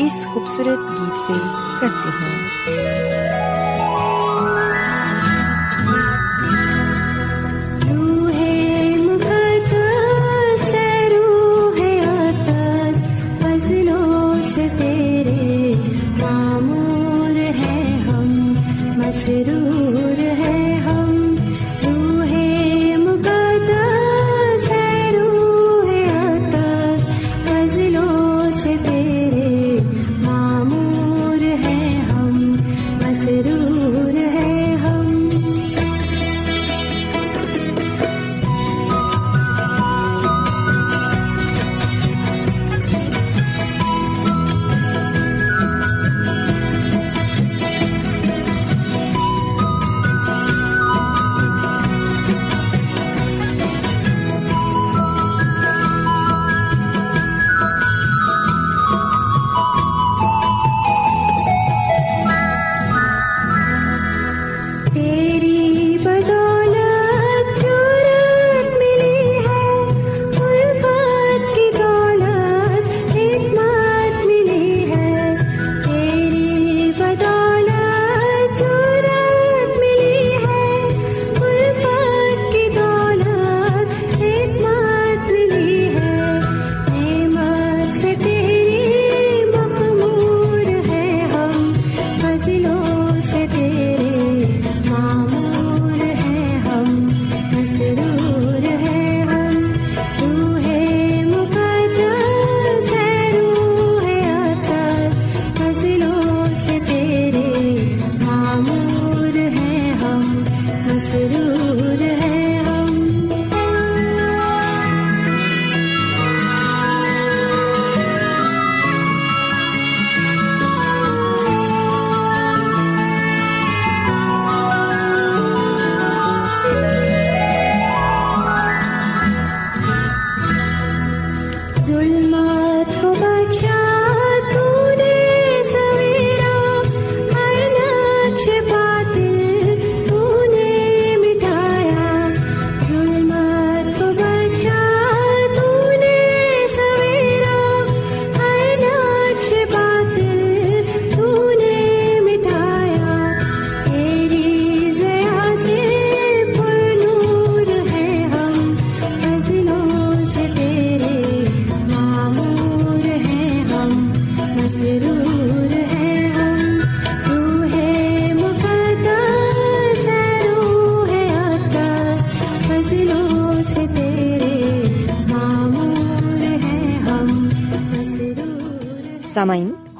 اس خوبصورت گیت سے کرتے ہیں تیرے معمور ہیں ہم مسرور سامعین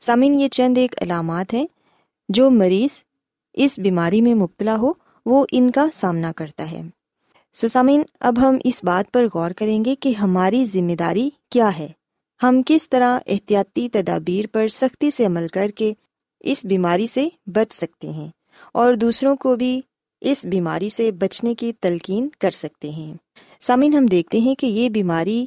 سامعین یہ چند ایک علامات ہیں جو مریض اس بیماری میں مبتلا ہو، وہ ان کا سامنا کرتا ہے۔ سو سامعین، اب ہم اس بات پر غور کریں گے کہ ہماری ذمہ داری کیا ہے۔ ہم کس طرح احتیاطی تدابیر پر سختی سے عمل کر کے اس بیماری سے بچ سکتے ہیں اور دوسروں کو بھی اس بیماری سے بچنے کی تلقین کر سکتے ہیں۔ سامعین، ہم دیکھتے ہیں کہ یہ بیماری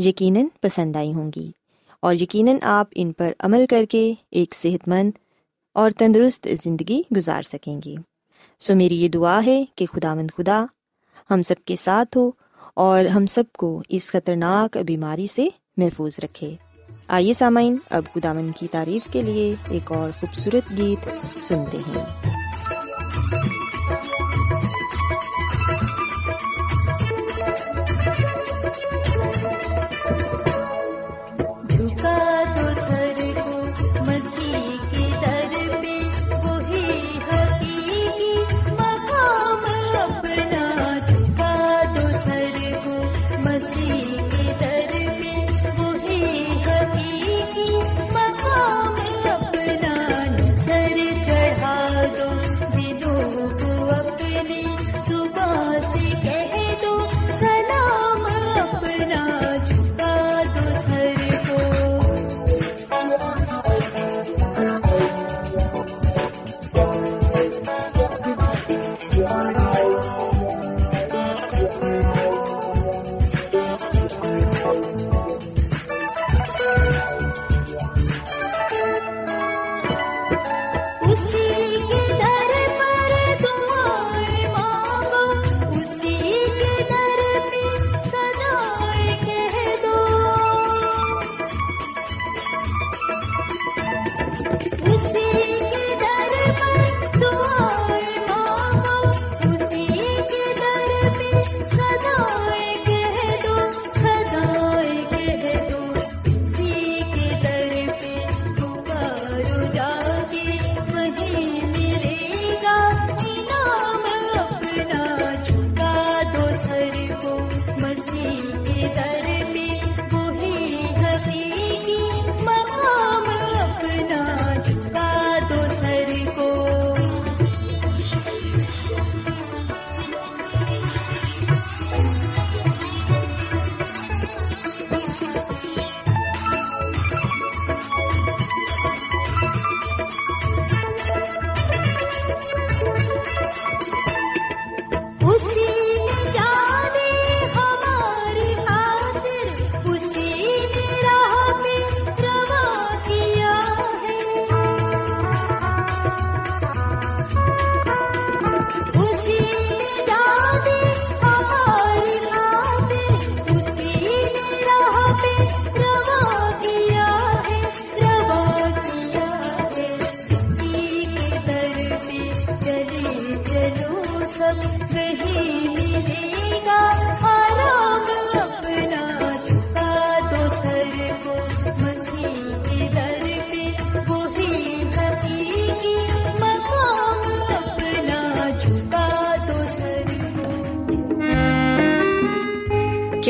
یقیناً پسند آئی ہوں گی اور یقیناً آپ ان پر عمل کر کے ایک صحت مند اور تندرست زندگی گزار سکیں گے سو میری یہ دعا ہے کہ خدا مند خدا ہم سب کے ساتھ ہو اور ہم سب کو اس خطرناک بیماری سے محفوظ رکھے۔ آئیے سامعین، اب خدا مند کی تعریف کے لیے ایک اور خوبصورت گیت سنتے ہیں۔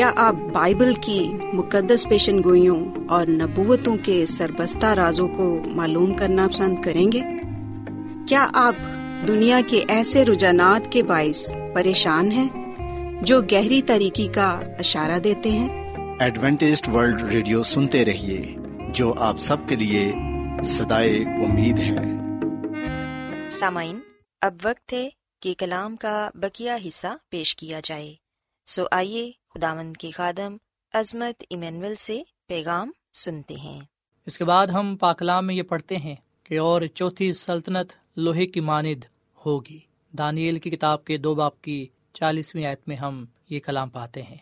کیا آپ بائبل کی مقدس پیشن گوئیوں اور نبوتوں کے سربستہ رازوں کو معلوم کرنا پسند کریں گے؟ کیا آپ دنیا کے ایسے رجحانات کے باعث پریشان ہیں جو گہری طریقے کا اشارہ دیتے ہیں؟ ایڈوینٹیسٹ ورلڈ ریڈیو سنتے رہیے جو آپ سب کے لیے صدائے امید ہے۔ سامعین اب وقت ہے کہ کلام کا بکیا حصہ پیش کیا جائے۔ سو آئیے خداوند کے خادم عظمت ایمینول سے پیغام سنتے ہیں۔ اس کے بعد ہم پاکلام میں یہ پڑھتے ہیں کہ اور چوتھی سلطنت لوہے کی ماند ہوگی۔ دانیل کی کتاب کے دو باپ کی چالیسویں آیت میں ہم یہ کلام پاتے ہیں۔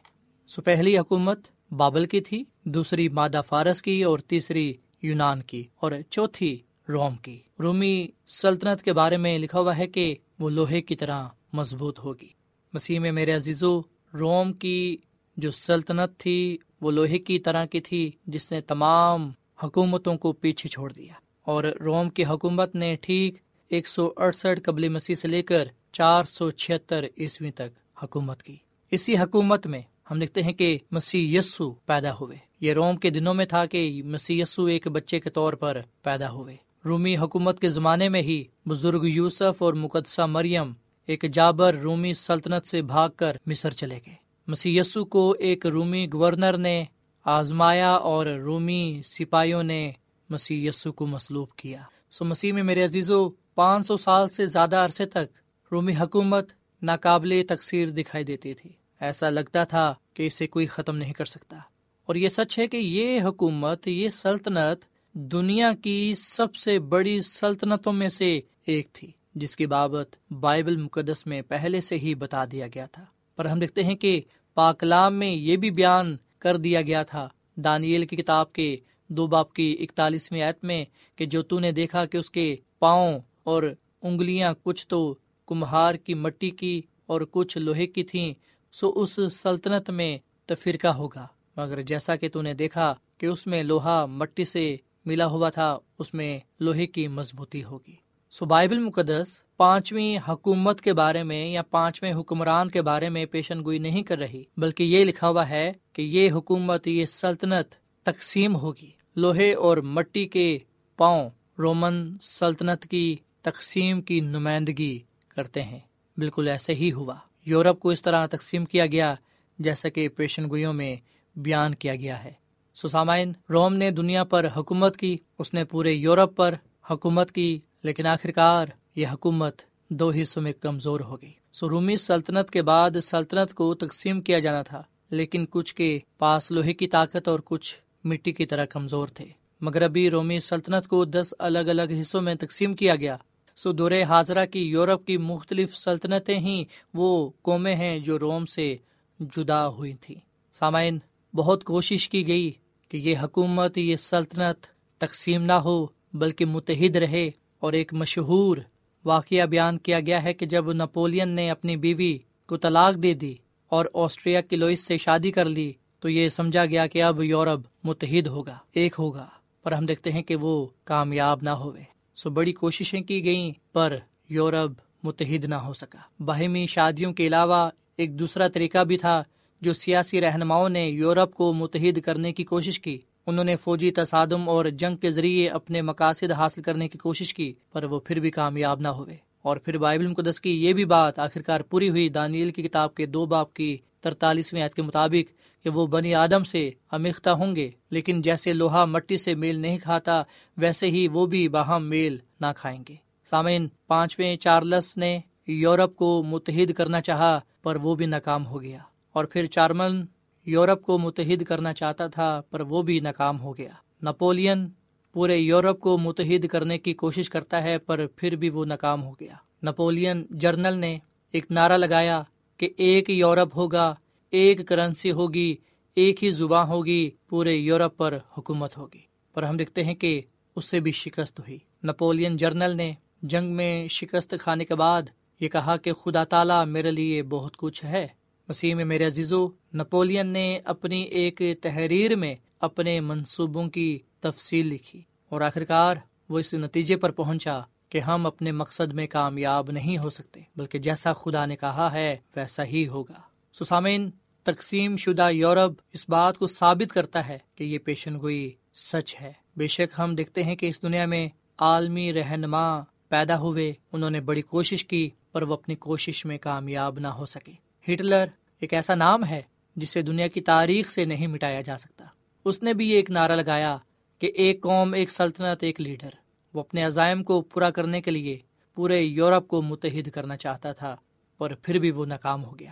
سو پہلی حکومت بابل کی تھی، دوسری مادہ فارس کی اور تیسری یونان کی اور چوتھی روم کی۔ رومی سلطنت کے بارے میں لکھا ہوا ہے کہ وہ لوہے کی طرح مضبوط ہوگی۔ مسیح میں میرے عزیزو روم کی جو سلطنت تھی، وہ لوہے کی طرح کی تھی، جس نے تمام حکومتوں کو پیچھے چھوڑ دیا۔ اور روم کی حکومت نے ٹھیک ایک سو اڑسٹھ قبل مسیح سے لے کر چار سو چھتر عیسوی تک حکومت کی۔ اسی حکومت میں ہم دیکھتے ہیں کہ مسیح یسو پیدا ہوئے۔ یہ روم کے دنوں میں تھا کہ مسیح یسو ایک بچے کے طور پر پیدا ہوئے۔ رومی حکومت کے زمانے میں ہی بزرگ یوسف اور مقدسہ مریم ایک جابر رومی سلطنت سے بھاگ کر مصر چلے گئے۔ مسی یسو کو ایک رومی گورنر نے آزمایا اور رومی سپاہیوں نے مسیح یسو کو مسلوب کیا۔ سو مسیح میں میرے عزیزو، پانچ سو سال سے زیادہ عرصے تک رومی حکومت ناقابل تقسیر دکھائی دیتی تھی۔ ایسا لگتا تھا کہ اسے کوئی ختم نہیں کر سکتا۔ اور یہ سچ ہے کہ یہ حکومت، یہ سلطنت دنیا کی سب سے بڑی سلطنتوں میں سے ایک تھی۔ جس کی بابت بائبل مقدس میں پہلے سے ہی بتا دیا گیا تھا۔ پر ہم دیکھتے ہیں کہ پاکلام میں یہ بھی بیان کر دیا گیا تھا۔ دانیل کی کتاب کے دو باپ کی اکتالیسویں آیت میں کہ جو تو نے دیکھا کہ اس کے پاؤں اور انگلیاں کچھ تو کمہار کی مٹی کی اور کچھ لوہے کی تھیں، سو اس سلطنت میں تفرقہ ہوگا۔ مگر جیسا کہ تو نے دیکھا کہ اس میں لوہا مٹی سے ملا ہوا تھا، اس میں لوہے کی مضبوطی ہوگی۔ سو بائبل مقدس پانچویں حکومت کے بارے میں یا پانچویں حکمران کے بارے میں پیشن گوئی نہیں کر رہی، بلکہ یہ لکھا ہوا ہے کہ یہ حکومت، یہ سلطنت تقسیم ہوگی۔ لوہے اور مٹی کے پاؤں رومن سلطنت کی تقسیم کی نمائندگی کرتے ہیں۔ بالکل ایسے ہی ہوا۔ یورپ کو اس طرح تقسیم کیا گیا جیسا کہ پیشن گوئیوں میں بیان کیا گیا ہے۔ سسامائن روم نے دنیا پر حکومت کی، اس نے پورے یورپ پر حکومت کی لیکن آخرکار یہ حکومت دو حصوں میں کمزور ہو گئی۔ سو رومی سلطنت کے بعد سلطنت کو تقسیم کیا جانا تھا، لیکن کچھ کے پاس لوہے کی طاقت اور کچھ مٹی کی طرح کمزور تھے۔ مغربی رومی سلطنت کو دس الگ الگ حصوں میں تقسیم کیا گیا۔ سو دور حاضرہ کی یورپ کی مختلف سلطنتیں ہی وہ قومیں ہیں جو روم سے جدا ہوئی تھی سامعین، بہت کوشش کی گئی کہ یہ حکومت، یہ سلطنت تقسیم نہ ہو، بلکہ متحد رہے۔ اور ایک مشہور واقعہ بیان کیا گیا ہے کہ جب نپولین نے اپنی بیوی کو طلاق دے دی اور آسٹریا کی لوئس سے شادی کر لی، تو یہ سمجھا گیا کہ اب یورپ متحد ہوگا، ایک ہوگا۔ پر ہم دیکھتے ہیں کہ وہ کامیاب نہ ہوئے۔ سو بڑی کوششیں کی گئیں، پر یورپ متحد نہ ہو سکا۔ باہمی شادیوں کے علاوہ ایک دوسرا طریقہ بھی تھا جو سیاسی رہنماؤں نے یورپ کو متحد کرنے کی کوشش کی۔ انہوں نے فوجی تصادم اور جنگ کے ذریعے اپنے مقاصد حاصل کرنے کی کوشش کی، پر وہ پھر بھی کامیاب نہ ہوئے۔ اور پھر بائبل مقدس کی یہ بھی بات آخرکار پوری ہوئی دانیل کی کتاب کے دو باپ کی ترتالیسویں عید کے مطابق کہ وہ بنی آدم سے امیختہ ہوں گے، لیکن جیسے لوہا مٹی سے میل نہیں کھاتا، ویسے ہی وہ بھی باہم میل نہ کھائیں گے۔ سامعین، پانچویں چارلس نے یورپ کو متحد کرنا چاہا، پر وہ بھی ناکام ہو گیا۔ اور پھر چارمن یورپ کو متحد کرنا چاہتا تھا، پر وہ بھی ناکام ہو گیا۔ نپولین پورے یورپ کو متحد کرنے کی کوشش کرتا ہے، پر پھر بھی وہ ناکام ہو گیا۔ نپولین جرنل نے ایک نعرہ لگایا کہ ایک یورپ ہوگا، ایک کرنسی ہوگی، ایک ہی زباں ہوگی، پورے یورپ پر حکومت ہوگی۔ پر ہم دیکھتے ہیں کہ اس سے بھی شکست ہوئی۔ نپولین جرنل نے جنگ میں شکست کھانے کے بعد یہ کہا کہ خدا تعالیٰ میرے لیے بہت کچھ ہے۔ مسیح میں میرے عزیزو نپولین نے اپنی ایک تحریر میں اپنے منصوبوں کی تفصیل لکھی اور آخرکار وہ اس نتیجے پر پہنچا کہ ہم اپنے مقصد میں کامیاب نہیں ہو سکتے، بلکہ جیسا خدا نے کہا ہے ویسا ہی ہوگا۔ سسامین تقسیم شدہ یورپ اس بات کو ثابت کرتا ہے کہ یہ پیشن گوئی سچ ہے۔ بے شک ہم دیکھتے ہیں کہ اس دنیا میں عالمی رہنما پیدا ہوئے، انہوں نے بڑی کوشش کی، پر وہ اپنی کوشش میں کامیاب نہ ہو سکے۔ ہٹلر ایک ایسا نام ہے جسے دنیا کی تاریخ سے نہیں مٹایا جا سکتا۔ اس نے بھی یہ ایک نعرہ لگایا کہ ایک قوم، ایک سلطنت، ایک لیڈر۔ وہ اپنے عزائم کو پورا کرنے کے لیے پورے یورپ کو متحد کرنا چاہتا تھا اور پھر بھی وہ ناکام ہو گیا۔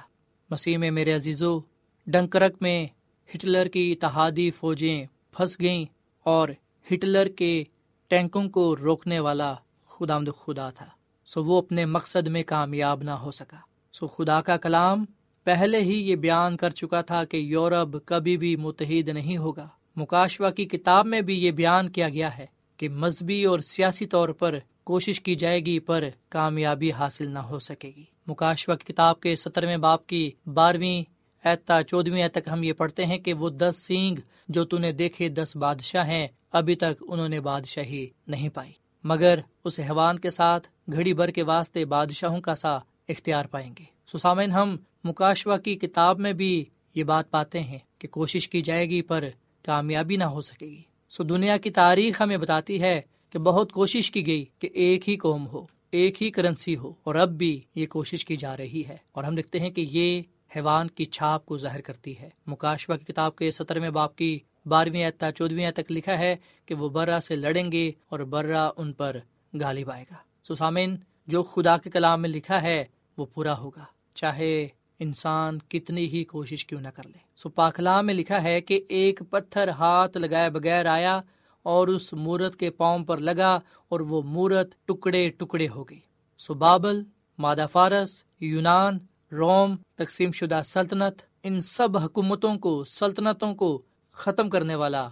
مسیح میں میرے عزیزو، ڈنکرک میں ہٹلر کی اتحادی فوجیں پھنس گئیں اور ہٹلر کے ٹینکوں کو روکنے والا خدا خدا تھا۔ سو وہ اپنے مقصد میں کامیاب نہ ہو سکا۔ سو خدا کا کلام پہلے ہی یہ بیان کر چکا تھا کہ یورپ کبھی بھی متحد نہیں ہوگا۔ مکاشوا کی کتاب میں بھی یہ بیان کیا گیا ہے کہ مذہبی اور سیاسی طور پر کوشش کی جائے گی پر کامیابی حاصل نہ ہو سکے گی۔ مکاشوا کی کتاب کے سترویں باپ کی بارہویں ایتا چودویں تک ہم یہ پڑھتے ہیں کہ وہ دس سینگ جو نے دیکھے دس بادشاہ ہیں، ابھی تک انہوں نے بادشاہی نہیں پائی۔ مگر اس حیوان کے ساتھ گھڑی بھر کے واسطے بادشاہوں کا سا اختیار پائیں گے۔ سسامین ہم مکاشوا کی کتاب میں بھی یہ بات پاتے ہیں کہ کوشش کی جائے گی پر کامیابی نہ ہو سکے گی۔ سو دنیا کی تاریخ ہمیں بتاتی ہے کہ بہت کوشش کی گئی کہ ایک ہی قوم ہو، ایک ہی کرنسی ہو، اور اب بھی یہ کوشش کی جا رہی ہے۔ اور ہم دیکھتے ہیں کہ یہ حیوان کی چھاپ کو ظاہر کرتی ہے۔ مکاشوا کی کتاب کے سترویں باپ کی بارہویں اعتا چودہویں تک لکھا ہے کہ وہ برا سے لڑیں گے اور برا ان پر گالی بائے گا۔ سسامین جو خدا کے کلام میں لکھا ہے وہ پورا ہوگا، چاہے انسان کتنی ہی کوشش کیوں نہ کر لے۔ سو پاکلام میں لکھا ہے کہ ایک پتھر ہاتھ لگائے بغیر آیا اور اس مورت کے پاؤں پر لگا اور وہ مورت ٹکڑے ٹکڑے ہو گئی۔ سو بابل، مادہ فارس، یونان، روم، تقسیم شدہ سلطنت، ان سب حکومتوں کو، سلطنتوں کو ختم کرنے والا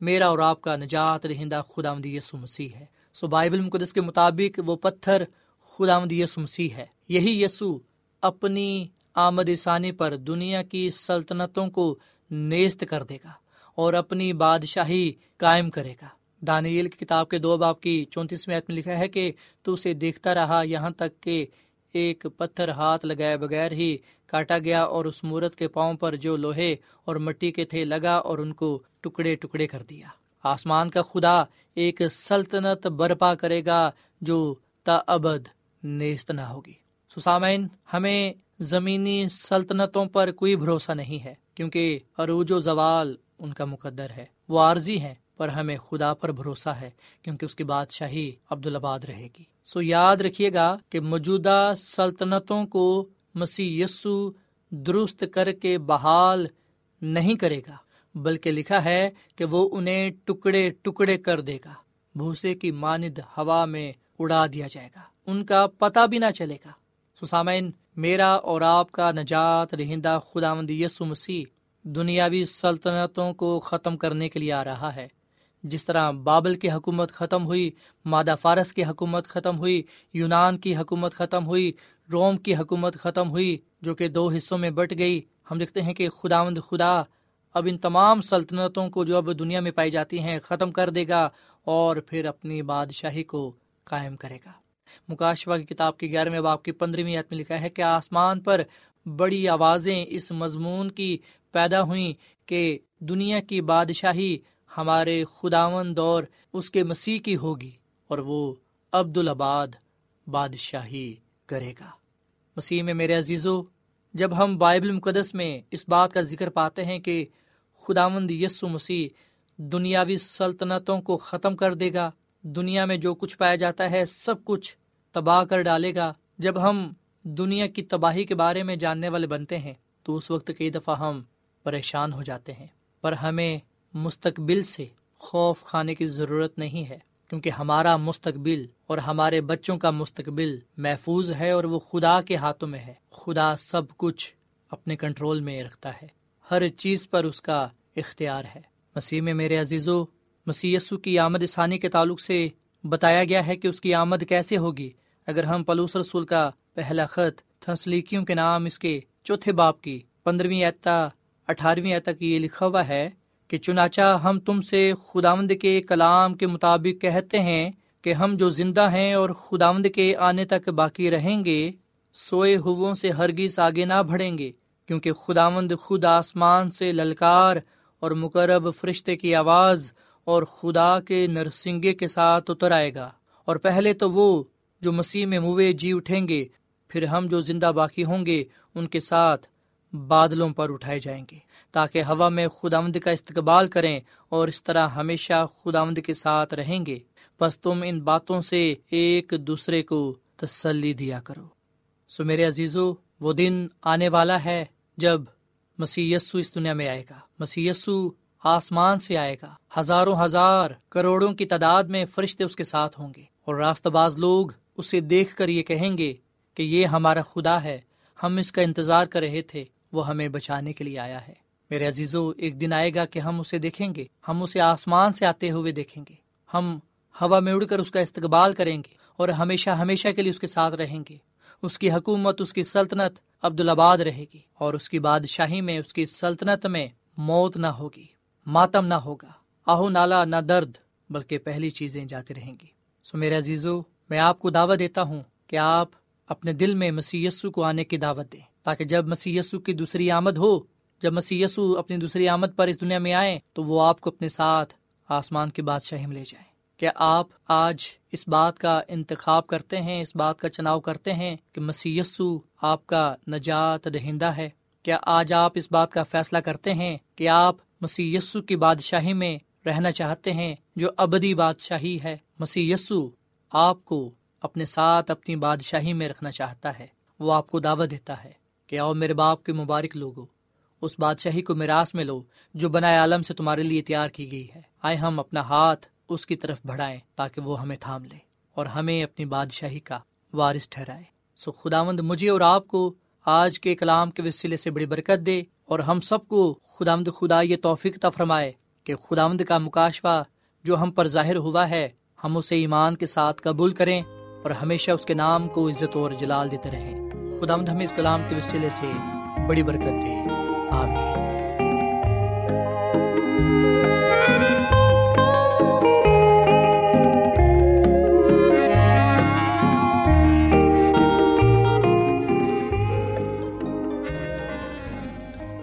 میرا اور آپ کا نجات رہندہ خدا یسو مسیح ہے۔ سو بائبل مقدس کے مطابق وہ پتھر خدا مدی یسو مسیح ہے۔ یہی یسو اپنی آمد ثانی پر دنیا کی سلطنتوں کو نیست کر دے گا اور اپنی بادشاہی قائم کرے گا۔ دانیل کی کتاب کے دو باپ کی چونتیسویں میں لکھا ہے کہ تو اسے دیکھتا رہا یہاں تک کہ ایک پتھر ہاتھ لگائے بغیر ہی کاٹا گیا اور اس مورت کے پاؤں پر جو لوہے اور مٹی کے تھے لگا اور ان کو ٹکڑے ٹکڑے کر دیا۔ آسمان کا خدا ایک سلطنت برپا کرے گا جو تا ابد نیست نہ ہوگی۔ سسامین، ہمیں زمینی سلطنتوں پر کوئی بھروسہ نہیں ہے، کیونکہ عروج و زوال ان کا مقدر ہے۔ وہ عارضی ہے پر ہمیں خدا پر بھروسہ ہے، کیونکہ اس کی بادشاہی عبدالآباد رہے گی۔ سو یاد رکھیے گا کہ موجودہ سلطنتوں کو مسیح یسو درست کر کے بحال نہیں کرے گا، بلکہ لکھا ہے کہ وہ انہیں ٹکڑے ٹکڑے کر دے گا۔ بھوسے کی ماند ہوا میں اڑا دیا جائے گا۔ ان کا پتہ بھی نہ چلے گا۔ سسامین میرا اور آپ کا نجات رہندہ خدا مند یسو مسیح دنیاوی سلطنتوں کو ختم کرنے کے لیے آ رہا ہے۔ جس طرح بابل کی حکومت ختم ہوئی، مادہ فارس کی حکومت ختم ہوئی، یونان کی حکومت ختم ہوئی، روم کی حکومت ختم ہوئی، جو کہ دو حصوں میں بٹ گئی، ہم دیکھتے ہیں کہ خدا مند خدا اب ان تمام سلطنتوں کو جو اب دنیا میں پائی جاتی ہیں، ختم کر دے گا اور پھر اپنی بادشاہی کو قائم کرے گا۔ مکاشوا کی کتاب کے گیارہویں باپ کی پندرہویں عید میں لکھا ہے کہ آسمان پر بڑی آوازیں اس مضمون کی پیدا ہوئیں کہ دنیا کی بادشاہی ہمارے خداون دور اس کے مسیح کی ہوگی اور وہ عبدالآباد بادشاہی کرے گا۔ مسیح میں میرے عزیزو، جب ہم بائبل مقدس میں اس بات کا ذکر پاتے ہیں کہ خداوند یسو مسیح دنیاوی سلطنتوں کو ختم کر دے گا دنیا میں جو کچھ پایا جاتا ہے، سب کچھ تباہ کر ڈالے گا۔ جب ہم دنیا کی تباہی کے بارے میں جاننے والے بنتے ہیں، تو اس وقت کئی دفعہ ہم پریشان ہو جاتے ہیں۔ پر ہمیں مستقبل سے خوف کھانے کی ضرورت نہیں ہے، کیونکہ ہمارا مستقبل اور ہمارے بچوں کا مستقبل محفوظ ہے اور وہ خدا کے ہاتھوں میں ہے۔ خدا سب کچھ اپنے کنٹرول میں رکھتا ہے۔ ہر چیز پر اس کا اختیار ہے۔ مسیح میں میرے عزیزو مسیسو کی آمد ثانی کے تعلق سے بتایا گیا ہے کہ اس کی آمد کیسے ہوگی۔ اگر ہم پلوس رسول کا پہلا خط تھنسلیکیوں کے نام اس کے چوتھے باپ کی پندرہویں اعتا اٹھارہویں اعتا کی یہ لکھا ہوا ہے کہ چنانچہ ہم تم سے خداوند کے کلام کے مطابق کہتے ہیں کہ ہم جو زندہ ہیں اور خداوند کے آنے تک باقی رہیں گے، سوئے ہو سے ہرگیز آگے نہ بڑھیں گے، کیونکہ خداوند خود آسمان سے للکار اور مقرب فرشتے کی آواز اور خدا کے نرسنگے کے ساتھ اتر آئے گا۔ اور پہلے تو وہ جو مسیح میں موے جی اٹھیں گے، پھر ہم جو زندہ باقی ہوں گے، ان کے ساتھ بادلوں پر اٹھائے جائیں گے، تاکہ ہوا میں خداوند کا استقبال کریں اور اس طرح ہمیشہ خدا مند کے ساتھ رہیں گے۔ بس تم ان باتوں سے ایک دوسرے کو تسلی دیا کرو۔ سو میرے عزیزو، وہ دن آنے والا ہے جب مسی اس دنیا میں آئے گا۔ مسی آسمان سے آئے گا۔ ہزاروں ہزار کروڑوں کی تعداد میں فرشتے اس کے ساتھ ہوں گے۔ اور راست باز لوگ اسے دیکھ کر یہ کہیں گے کہ یہ ہمارا خدا ہے۔ ہم اس کا انتظار کر رہے تھے۔ وہ ہمیں بچانے کے لیے آیا ہے۔ میرے عزیزو، ایک دن آئے گا کہ ہم اسے دیکھیں گے۔ ہم اسے آسمان سے آتے ہوئے دیکھیں گے۔ ہم ہوا میں اڑ کر اس کا استقبال کریں گے اور ہمیشہ ہمیشہ کے لیے اس کے ساتھ رہیں گے۔ اس کی حکومت، اس کی سلطنت عبدالآباد رہے گی اور اس کی بادشاہی میں، اس کی سلطنت میں موت نہ ہوگی۔ ماتم نہ ہوگا۔ آہو نالا نہ درد، بلکہ پہلی چیزیں جاتی رہیں گی۔ سو میرے عزیزو، میں آپ کو دعوت دیتا ہوں کہ آپ اپنے دل میں مسی کو آنے کی دعوت دیں، تاکہ جب مسی کی دوسری آمد ہو، جب مسی اپنی دوسری آمد پر اس دنیا میں آئے تو وہ آپ کو اپنے ساتھ آسمان کی بادشاہی میں لے جائیں۔ کیا آپ آج اس بات کا انتخاب کرتے ہیں، اس بات کا چناؤ کرتے ہیں کہ مسی آپ کا نجات دہندہ ہے؟ کیا آج آپ اس بات کا فیصلہ کرتے ہیں کہ آپ مسی کی بادشاہی میں رہنا چاہتے ہیں جو ابدی بادشاہی ہے؟ مسی آپ کو اپنے ساتھ اپنی بادشاہی میں رکھنا چاہتا ہے۔ وہ آپ کو دعوت دیتا ہے کہ آؤ میرے باپ کے مبارک لوگو اس بادشاہی کو میراث میں لو جو بنا عالم سے تمہارے لیے تیار کی گئی ہے۔ آئے ہم اپنا ہاتھ اس کی طرف بڑھائیں تاکہ وہ ہمیں تھام لے اور ہمیں اپنی بادشاہی کا وارث ٹھہرائے۔ سو خدا مند مجھے اور آپ کو آج کے کلام کے وسیلے سے بڑی برکت دے اور ہم سب کو خدا مد خدا یہ توفیق فرمائے کہ خدا کا مکاشوہ جو ہم پر ظاہر ہوا ہے، ہم اسے ایمان کے ساتھ قبول کریں اور ہمیشہ اس کے نام کو عزت اور جلال دیتے رہیں۔ خدا مد ہمیں اس کلام کے وسیلے سے بڑی برکت دے۔ آمین۔